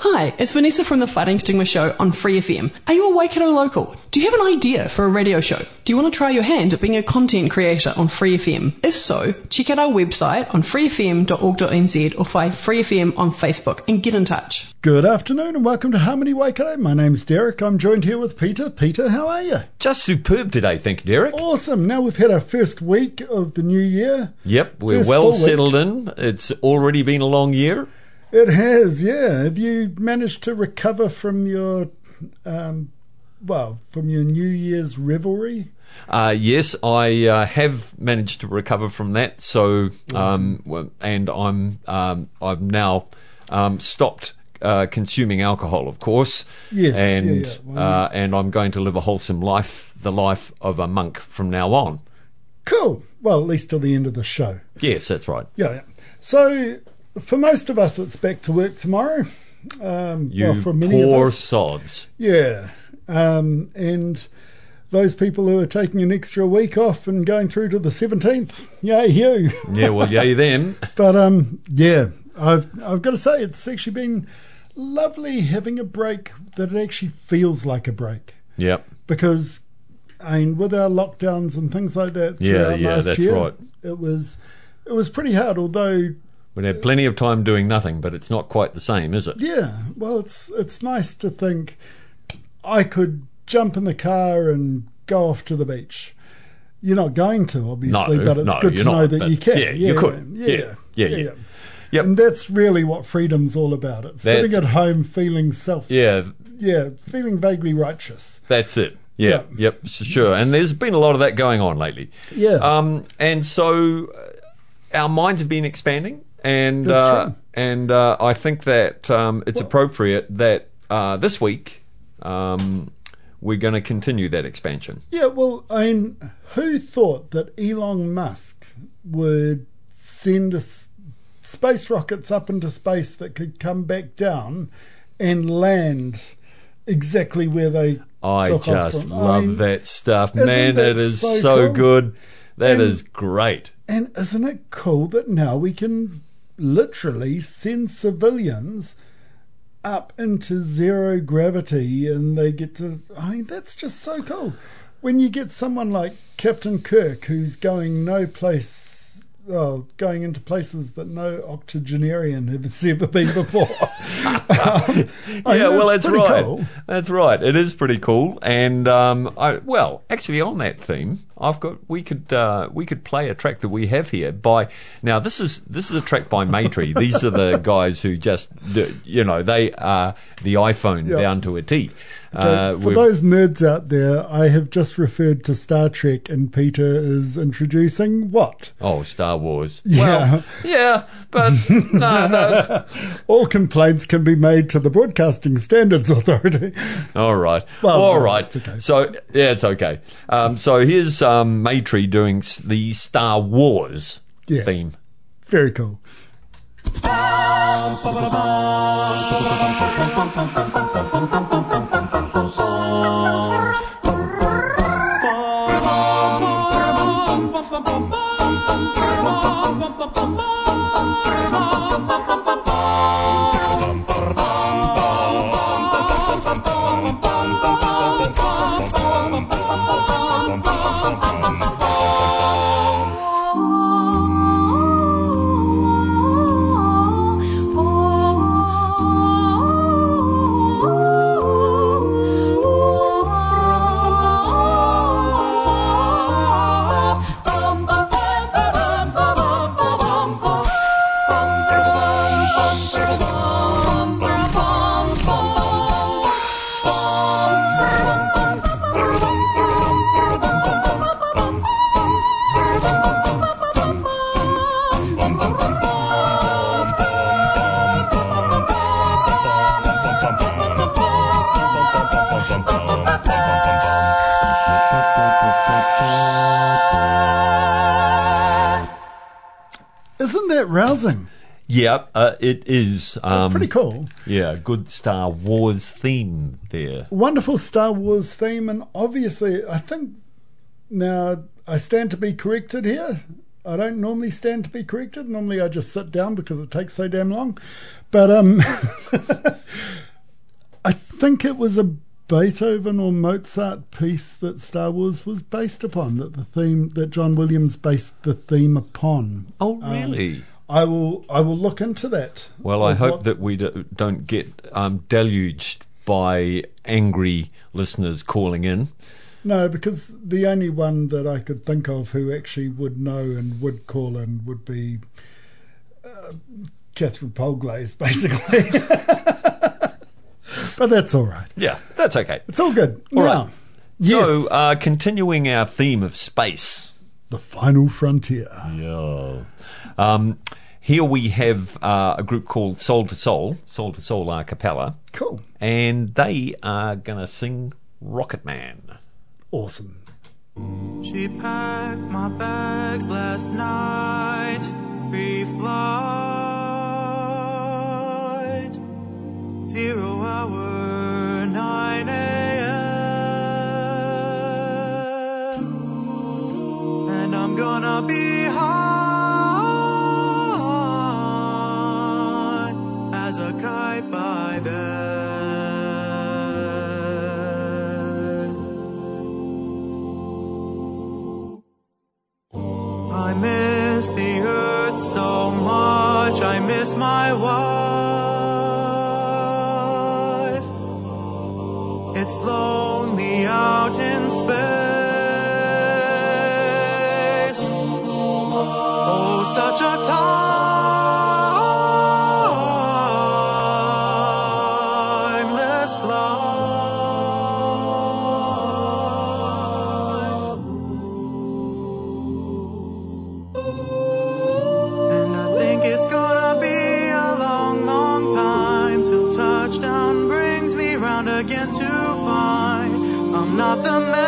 Hi, it's Vanessa from the Fighting Stigma Show on Free FM. Are you a Waikato local? Do you have an idea for a radio show? Do you want to try your hand at being a content creator on Free FM? If so, check out our website on freefm.org.nz or find Free FM on Facebook and get in touch. Good afternoon and welcome to Harmony Waikato. My name's Derek. I'm joined here with Peter. Peter, how are you? Just superb today, thank you, Derek. Awesome. Now we've had our first week of the new year. Yep, we're First well full week. settled in. It's already been a long year. It has, yeah. Have you managed to recover from your, um, well, from your New Year's revelry? Uh, yes, I uh, have managed to recover from that. So, um, well, and I'm um, I've now um, stopped uh, consuming alcohol, of course. Yes, and yeah. Well, uh, and I'm going to live a wholesome life, the life of a monk from now on. Cool. Well, at least till the end of the show. Yes, that's right. Yeah. yeah. So, for most of us, it's back to work tomorrow. Um, You well, for many poor of us, sods. Yeah. Um, and those people who are taking an extra week off and going through to the 17th, yay, you. Yeah, well, yay them. But um, yeah, I've, I've got to say, it's actually been lovely having a break that it actually feels like a break. Yep. Because, I mean, with our lockdowns and things like that Yeah, throughout yeah, last that's year, right. it was it was pretty hard. Although, We had plenty of time doing nothing, but it's not quite the same, is it? yeah, well, it's it's nice to think I could jump in the car and go off to the beach. You're not going to, obviously, No, but it's no, good to you're know that you can. yeah, you could. Yeah, Yeah, yeah, yeah. Yep. And that's really what freedom's all about. It's sitting at home feeling self, Yeah, yeah, feeling vaguely righteous. That's it. Yeah, Yeah. yep, sure. And there's been a lot of that going on lately. Yeah. Um, and so uh, our minds have been expanding, and uh, and uh, I think that um, it's appropriate that uh, this week um, we're going to continue that expansion. Yeah, well, I mean, who thought that Elon Musk would send us space rockets up into space that could come back down and land exactly where they I took off just from? love I mean, that stuff, man. that It is so so, cool? good. That is And- great. And isn't it cool that now we can literally send civilians up into zero gravity and they get to. I mean, that's just so cool. When you get someone like Captain Kirk who's going no place. Oh, going into places that no octogenarian has ever been before. Um, yeah, well, that's right. cool. That's right. It is pretty cool. And um, I, well, actually, on that theme, I've got we could uh, we could play a track that we have here by now. This is this is a track by Maytree. These are the guys who just do, you know they are the iPhone Yeah. down to a T. Okay, Uh, for we've- those nerds out there, I have just referred to Star Trek, and Peter is introducing what? oh, Star Wars. Yeah. Well, yeah, but no, no. All complaints can be made to the Broadcasting Standards Authority. All right. Well, All well, right. it's okay. So yeah, it's okay. Um, so here's um, Maytree doing the Star Wars Yeah. theme. Very cool. Rousing? Yeah, uh, it is. It's Um, pretty cool. Yeah, good Star Wars theme there. Wonderful Star Wars theme, and obviously, I think now I stand to be corrected here. I don't normally stand to be corrected. Normally, I just sit down because it takes so damn long. But um, I think it was a Beethoven or Mozart piece that Star Wars was based upon. That the theme that John Williams based the theme upon. Oh, Um, really? I will. I will look into that. well, I hope that we do, don't get um, deluged by angry listeners calling in. No, because the only one that I could think of who actually would know and would call in would be uh, Catherine Polglaze, basically. but that's all right. Yeah, that's okay. It's all good. All now, right. yes, So, uh, continuing our theme of space. the final frontier. Yeah. Um, here we have uh, a group called Soul to Soul, Soul to Soul a cappella, Cool. and they are going to sing Rocket Man. Awesome. She packed my bags last night, pre-flight, zero hour, 9 a.m. And I'm gonna be not the man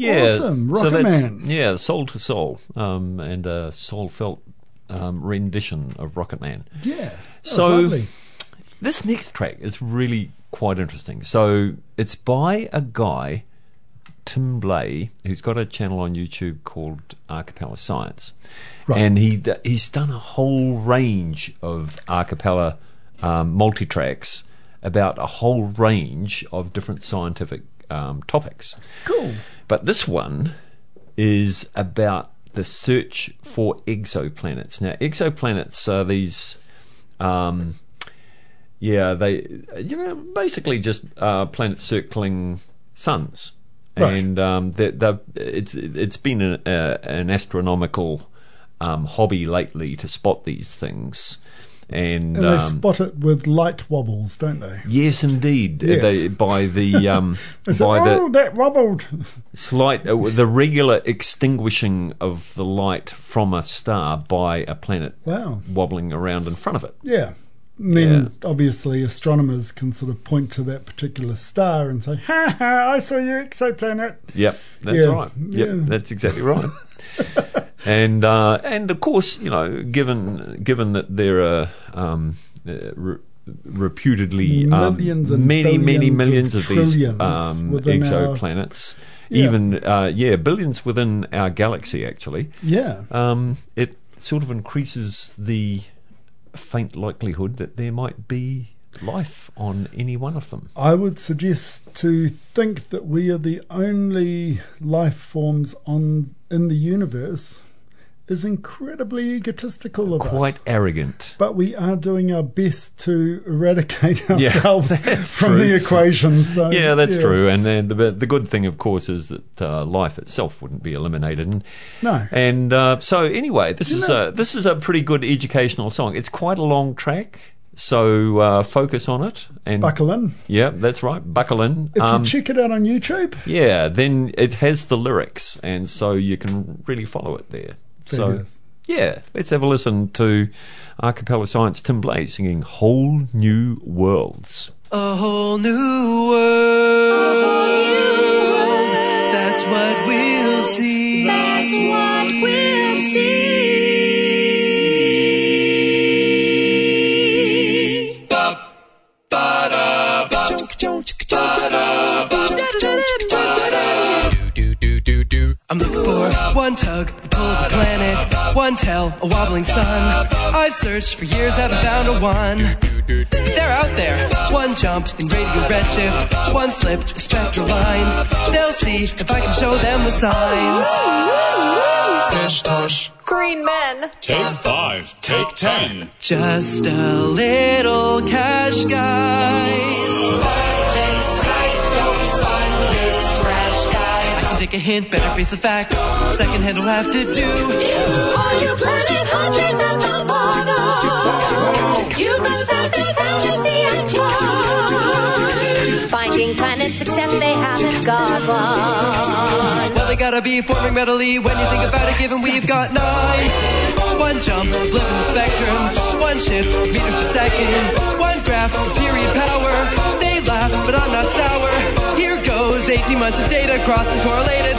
Yeah, Awesome. so Rocket that's- Man. Yeah, Soul to Soul, um, and a soul felt um, rendition of Rocket Man. Yeah. So-. This next track is really quite interesting. So it's by a guy, Tim Blais, who's got a channel on YouTube called A Capella Science, Right. and he he's done a whole range of a cappella um, multi tracks about a whole range of different scientific um, topics. Cool. But this one is about the search for exoplanets. Now, exoplanets are these, um, yeah, they you know, basically just uh, planets circling suns, Right. and um, they, it's it's been an, uh, an astronomical um, hobby lately to spot these things, and, And they um, spot it with light wobbles, don't they? yes, indeed, Yes. They, by the um, say, by the oh, that wobbled. slight uh, the regular extinguishing of the light from a star by a planet Wow. wobbling around in front of it. Yeah. And then obviously astronomers can sort of point to that particular star and say, ha ha, I saw your exoplanet. Yep, that's Yeah, right. Yep, yeah. that's exactly right. and uh, and of course, you know, given given that there are um, uh, re- reputedly um, Millions many many millions of of, these um, within our- exoplanets, Yeah. even uh, yeah, billions within our galaxy actually. Yeah. um, it sort of increases the faint likelihood that there might be life on any one of them. I would suggest to think that we are the only life forms on in the universe is incredibly egotistical of Quite us. arrogant. But we are doing our best to eradicate ourselves that's from true. the equation. So Yeah, that's true. And then the the good thing, of course, is that uh, life itself wouldn't be eliminated. And, No. And uh, so, anyway, this You is know- a this is a pretty good educational song. It's quite a long track, so uh, focus on it. And Buckle in. yeah, that's right. Buckle in. If Um, you check it out on YouTube, yeah, then it has the lyrics, and so you can really follow it there. So yeah, let's have a listen to A Capella Science Tim Blais singing "Whole New Worlds." A whole new world. That's what we'll see. That's what we'll see. I'm one a wobbling sun. I've searched for years, haven't found a one. They're out there. One jump in radio redshift, one slip, spectral lines. They'll see if I can show them the signs. Pish tosh. Green men. Take five. Take ten. Just a little cash, guys. I can take a hint, better face the facts. Second hand will have to do. All you planet except they haven't got one. Well, they gotta be forming readily when you think about it, given we've got nine. One jump, blip in the spectrum. One shift, meters per second. One graph, period power. They laugh, but I'm not sour. Here goes 18 months of data, crossed and correlated.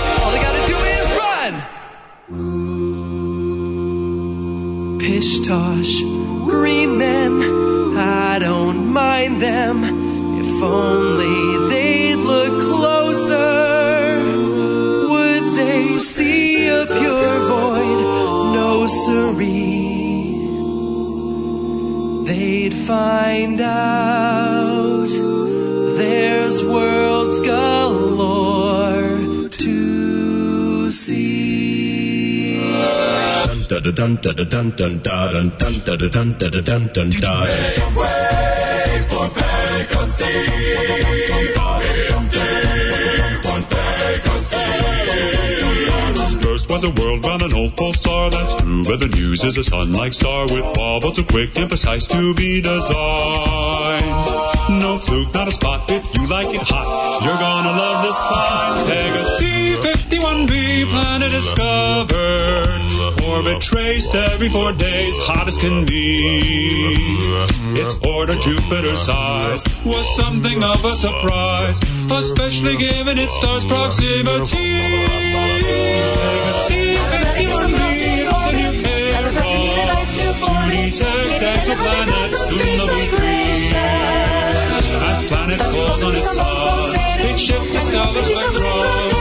Tosh, green men. I don't mind them. If only they'd look closer. Would they see a pure void? No siree. They'd find out there's worlds Dun dun dun dun dun dun dun dun dun dun dun dun dun dun. Wait for First was a world round an old pole star, that's true. But the news is a sun-like star with baubles too quick and precise to be designed. No fluke, not a spot. If you like it hot, you're gonna love this spot. Pegasus 51b planet discovered. Orbit traced every four days, hot as can be. Its order Jupiter size was something of a surprise, especially given its star's proximity. Proximity, 51 leaves a new terror to detect exoplanets soon they'll be free. As planet calls on its sun, it shifts the stellar spectrum.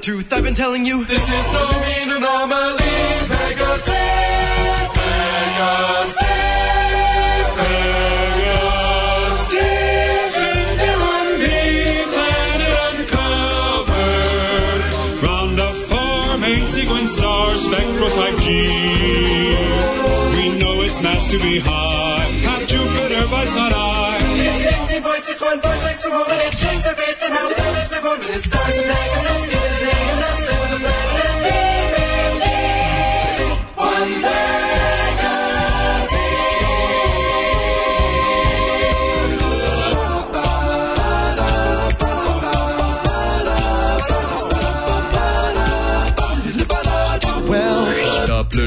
Truth I've been telling you. This is so mean anomaly. Pegasus. Pegasus. Sequence star spectrotype G. We know its mass to be high, It's 50.61 parsecs per moment. It shakes our faith in how planets are formed. And stars and Pegasus give it a. And name the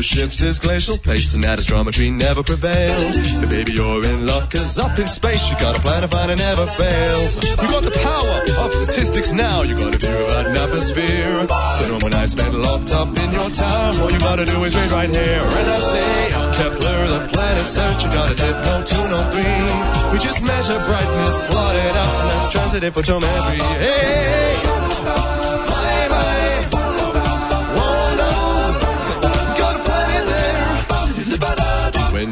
shifts his glacial pace, and that astrometry never prevails. But baby, you're in luck, cause up in space, you got a plan to it never fails. You got the power of statistics now, you got a view of an atmosphere. So no when I spent locked up in your town, all you gotta do is wait right here. And I say, Kepler, the planet search, you gotta tip no two, no three. We just measure brightness, plot it out, and that's transitive photometry. Hey, my,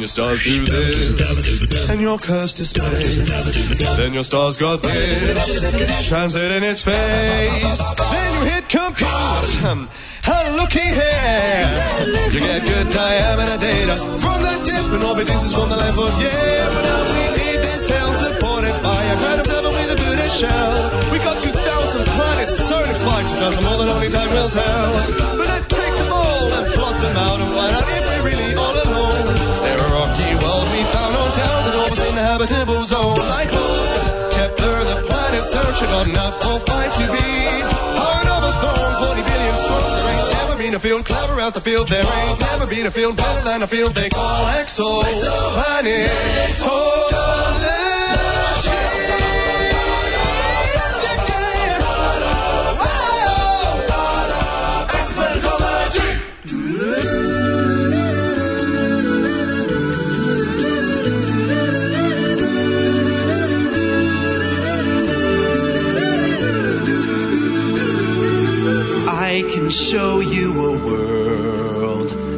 your stars do this, and your curse displays, then your star's got this, it in his face. Then you hit compute. Um, and looky here, you get good diameter data from the dip and orbit. This is from the length of yeah. But now we need this tail supported by a kind of devil with a Buddha shell. We got 2,000 planets certified, 2,000 more than only time will tell. Got enough for five to be. A throne, 40 billion strong. There ain't never been a field clever as the field. There ain't never been a field better than a field they call exo I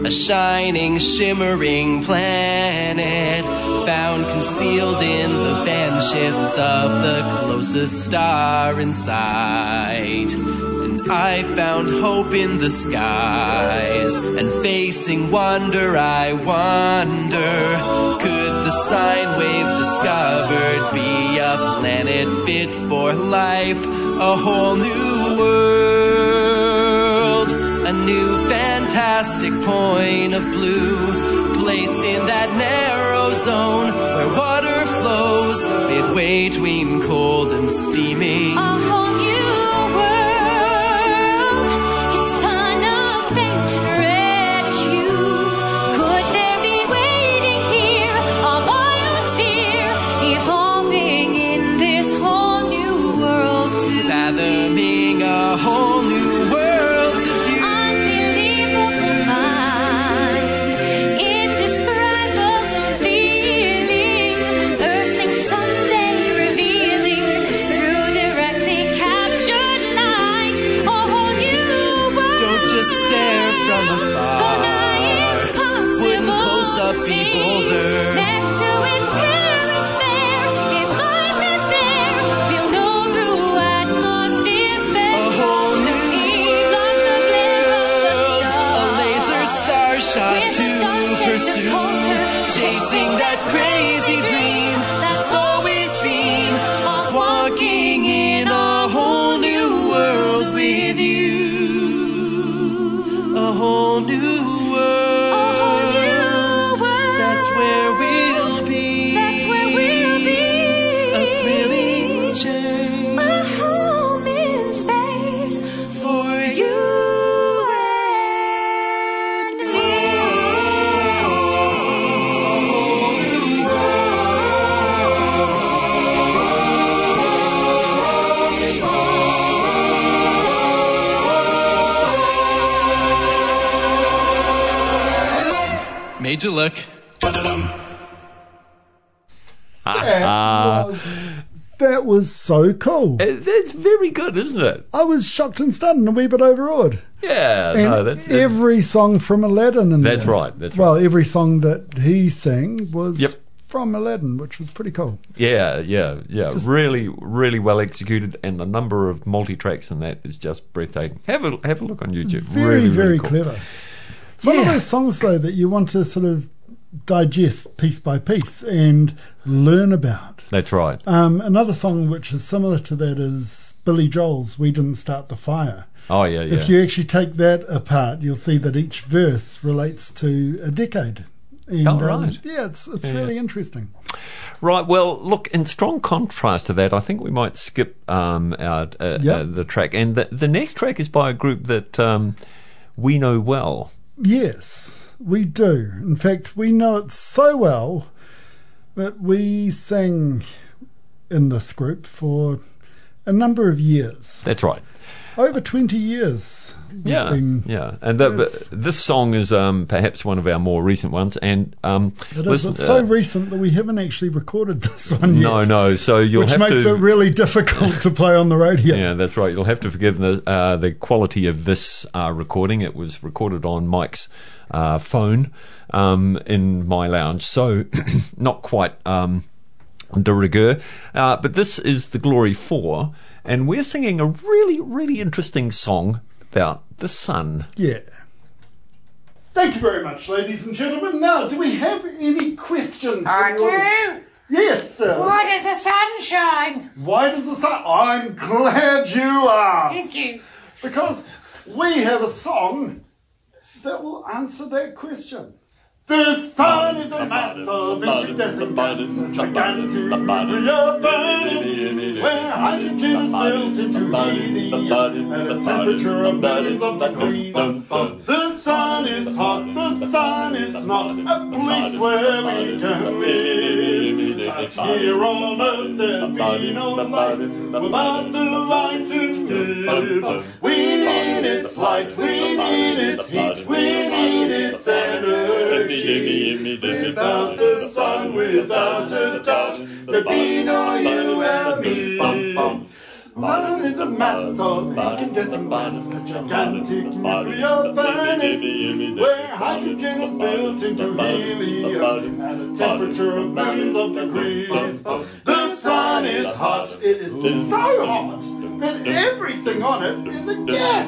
a shining, shimmering planet, found concealed in the band shifts of the closest star in sight. And I found hope in the skies, and facing wonder, I wonder, could the sine wave discovered be a planet fit for life? A whole new world, a new fantastic point of blue, placed in that narrow zone where water flows midway between cold and steamy. A whole new Major look. That was, that was so cool. Uh, That's very good, isn't it? I was shocked and stunned and a wee bit overawed. Yeah, And no, that's, that's every song from Aladdin in That's there. right, that's well, every song that he sang was Yep. from Aladdin, which was pretty cool. yeah, yeah, yeah. Just- really, really well executed, and the number of multi tracks in that is just breathtaking. Have a have a look on YouTube. Very, really, very really cool. clever. It's one of those songs, though, that you want to sort of digest piece by piece and learn about. That's right. Um, another song which is similar to that is Billy Joel's "We Didn't Start the Fire." Oh yeah, yeah. If you actually take that apart, you'll see that each verse relates to a decade. And, Oh, right. yeah, it's it's Yeah, really interesting. Right. Well, look. In strong contrast to that, I think we might skip um, our, uh, Yep. uh, the track, and the, the next track is by a group that um, we know well. Yes, we do. In fact, we know it so well that we sang in this group for a number of years. That's right. Over 20 years. Yeah, been- yeah, and the, this song is um, perhaps one of our more recent ones. And um, It is. listen, it's so uh, recent that we haven't actually recorded this one yet. no, no. So you'll Which have makes to. it really difficult to play on the radio. yeah, that's right. You'll have to forgive the uh, the quality of this uh, recording. It was recorded on Mike's uh, phone um, in my lounge, so not quite um, de rigueur. Uh, but this is the Glory Four, and we're singing a really, really interesting song about the sun. Yeah. Thank you very much, ladies and gentlemen. Now, do we have any questions? I from the audience? do. Yes, sir. Why does the sun shine? Why does the sun? I'm glad you asked. Thank you. Because we have a song that will answer that question. The sun is a mass of incandescent gas, gigantic nuclear burning, where hydrogen is built into helium at a temperature of millions of degrees. The sun is hot, the sun is not a place where we can live. But here on earth there'd be no life without the light it live. We need its light, we need its heat, we need its energy. Without the sun, without a doubt, there'd be no you and me. Sun is a mass of incandescent a gigantic nuclear furnace, where hydrogen is built into helium at a temperature of millions of degrees. The sun is hot, it is so hot that everything on it is a gas.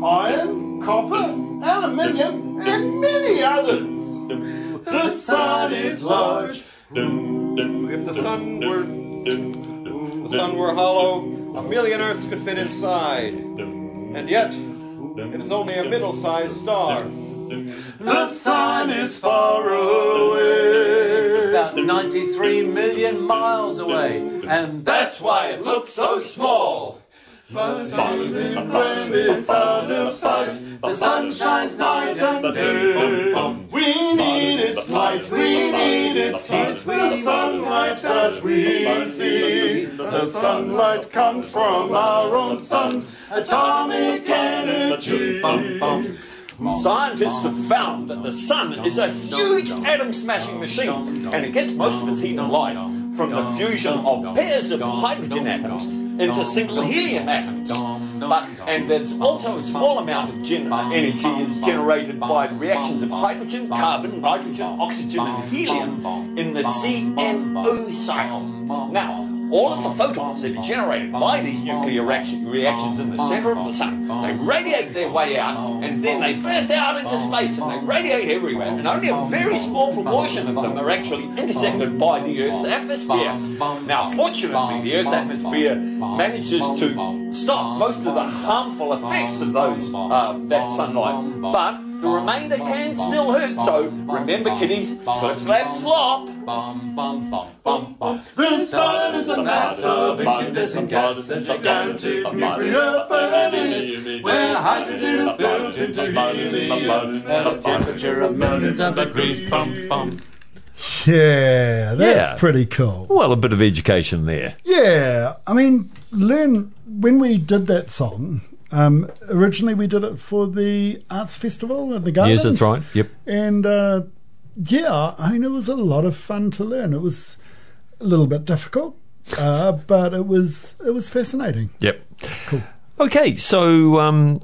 Iron, copper, aluminium, and many others. The sun is large. If the sun were the sun were hollow, a million Earths could fit inside. And yet, it is only a middle-sized star. The sun is far away. About 93 million miles away, and that's why it looks so small. But even when it's out of sight, the sun shines night and day. We need its light, we need its heat, the sunlight that we see. The sunlight comes from our own sun's. Atomic energy. Scientists have found that the sun is a huge atom smashing machine, and it gets most of its heat and light from the fusion of pairs of hydrogen atoms into single helium atoms. But, and there's also a small amount of gen- energy is generated by the reactions of hydrogen, carbon, nitrogen, oxygen, and helium in the CNO cycle. Now, all of the photons that are generated by these nuclear reaction, reactions in the center of the sun, they radiate their way out, and then they burst out into space, and they radiate everywhere, and only a very small proportion of them are actually intersected by the Earth's atmosphere. Now, fortunately, the Earth's atmosphere manages to stop most of the harmful effects of those uh, that sunlight, but The remainder can still hurt, so remember, kiddies, slip, slap, slop. Bum bum bum bum bum The sun is a mass of incandescent gas and gigantic nuclear furnace where hydrogen is built into helium at a temperature of millions of degrees. Bum, bum. Yeah, that's Yeah. pretty cool. Well, a bit of education there. Yeah, I mean, learn when we did that song. Um, originally, we did it for the arts festival at the Gardens. Yes, that's right. Yep. And uh, yeah, I mean, it was a lot of fun to learn. It was a little bit difficult, uh, but it was it was fascinating. Yep. Cool. Okay, so um,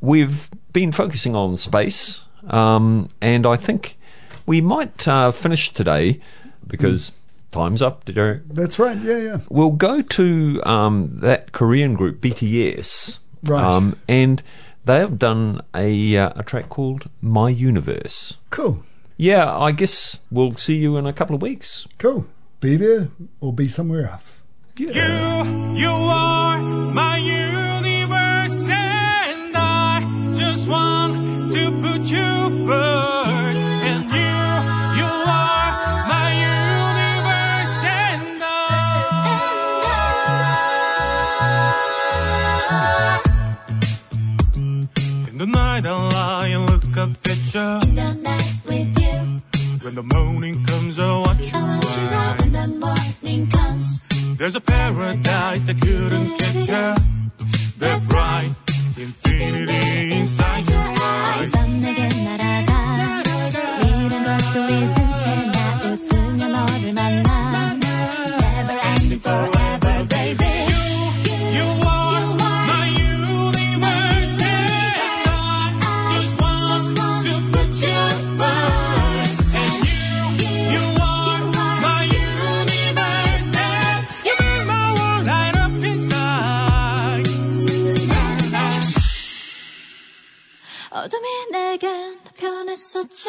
we've been focusing on space, um, and I think we might uh, finish today because time's up. Derek. That's right. Yeah, yeah. We'll go to um, that Korean group BTS, Right. Um, and they have done a uh, a track called My Universe. Cool. Yeah, I guess we'll see you in a couple of weeks. Cool. Be there or be somewhere else. You, you are my universe, and I just want to put you In the night with you, When the morning comes, I watch you I want you rise. when the morning comes. There's a paradise that couldn't capture The bright infinity inside 어둠이 내겐 더 편했었지